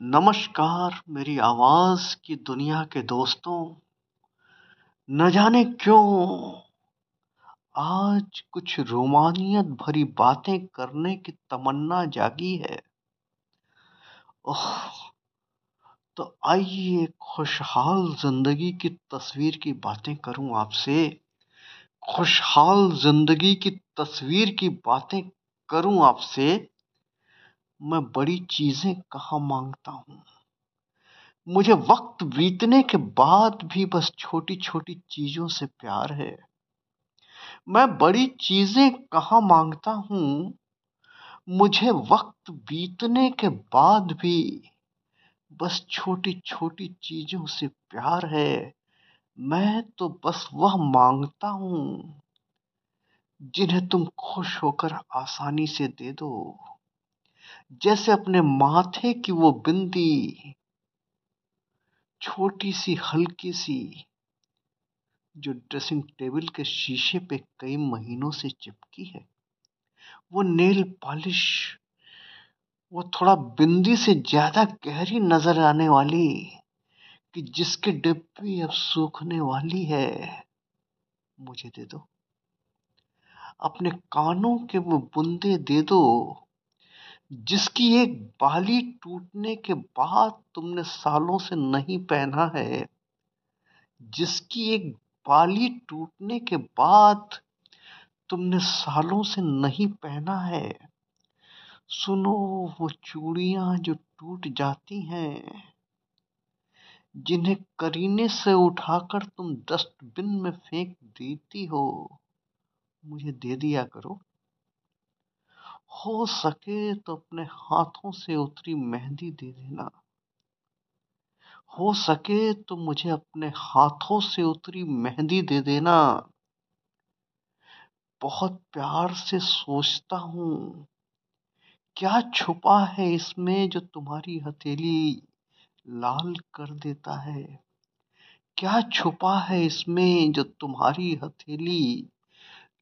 नमस्कार, मेरी आवाज़ की दुनिया के दोस्तों। न जाने क्यों, आज कुछ रोमानियत भरी बातें करने की तमन्ना जागी है। ओह तो आइए खुशहाल ज़िंदगी की तस्वीर की बातें करूँ आपसे। खुशहाल ज़िंदगी की तस्वीर की बातें करूँ आपसे। मैं बड़ी चीज़ें कहाँ माँगता हूँ। मुझे वक्त बीतने के बाद भी बस छोटी छोटी चीज़ों से प्यार है। मैं बड़ी चीज़ें कहाँ माँगता हूँ। मुझे वक्त बीतने के बाद भी बस छोटी छोटी चीज़ों से प्यार है। मैं तो बस वह माँगता हूँ जिन्हें तुम खुश होकर आसानी से दे दो। जैसे अपने माथे की वो बिंदी छोटी सी, हल्की सी, जो ड्रेसिंग टेबल के शीशे पे कई महीनों से चिपकी है, वो नेल पॉलिश, वो थोड़ा बिंदी से ज़्यादा गहरी नज़र आने वाली कि जिसके डिब्बी अब सूखने वाली है, मुझे दे दो। अपने कानों के वो बुंदे दे दो जिसकी एक बाली टूटने के बाद तुमने सालों से नहीं पहना है, जिसकी एक बाली टूटने के बाद तुमने सालों से नहीं पहना है। सुनो, वो चूड़ियाँ जो टूट जाती हैं, जिन्हें करीने से उठाकर तुम डस्टबिन में फेंक देती हो, मुझे दे दिया करो। हो सके तो अपने हाथों से उतरी मेहंदी दे देना। हो सके तो मुझे अपने हाथों से उतरी मेहंदी दे देना। बहुत प्यार से सोचता हूँ, क्या छुपा है इसमें जो तुम्हारी हथेली लाल कर देता है? क्या छुपा है इसमें जो तुम्हारी हथेली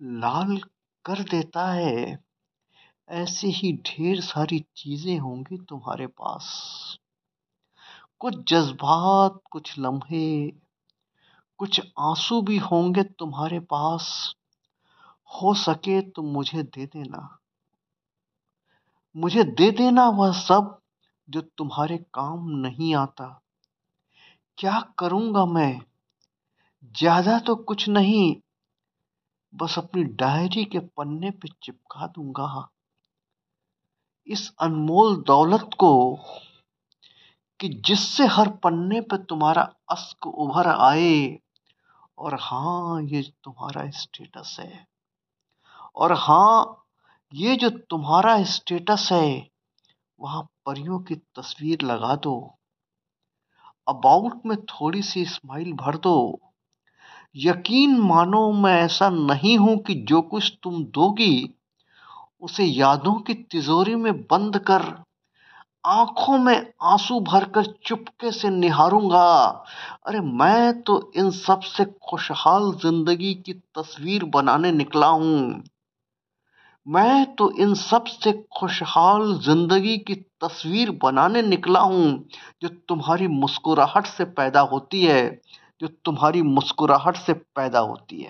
लाल कर देता है? ऐसी ही ढेर सारी चीज़ें होंगी तुम्हारे पास। कुछ जज्बात, कुछ लम्हे, कुछ आँसू भी होंगे तुम्हारे पास। हो सके तो मुझे दे देना। मुझे दे देना वह सब जो तुम्हारे काम नहीं आता। क्या करूँगा मैं? ज़्यादा तो कुछ नहीं, बस अपनी डायरी के पन्ने पे चिपका दूँगा। इस अनमोल दौलत को कि जिससे हर पन्ने पर तुम्हारा अस्क उभर आए और हाँ ये तुम्हारा स्टेटस है। और हाँ ये जो तुम्हारा स्टेटस है, वहाँ परियों की तस्वीर लगा दो। अबाउट में थोड़ी सी स्माइल भर दो। यकीन मानो, मैं ऐसा नहीं हूँ कि जो कुछ तुम दोगी उसे यादों की तिजोरी में बंद कर, आँखों में आँसू भरकर चुपके से निहारूँगा। अरे मैं तो इन सबसे खुशहाल ज़िंदगी की तस्वीर बनाने निकला हूँ। मैं तो इन सबसे खुशहाल ज़िंदगी की तस्वीर बनाने निकला हूँ, जो तुम्हारी मुस्कुराहट से पैदा होती है, जो तुम्हारी मुस्कुराहट से पैदा होती है।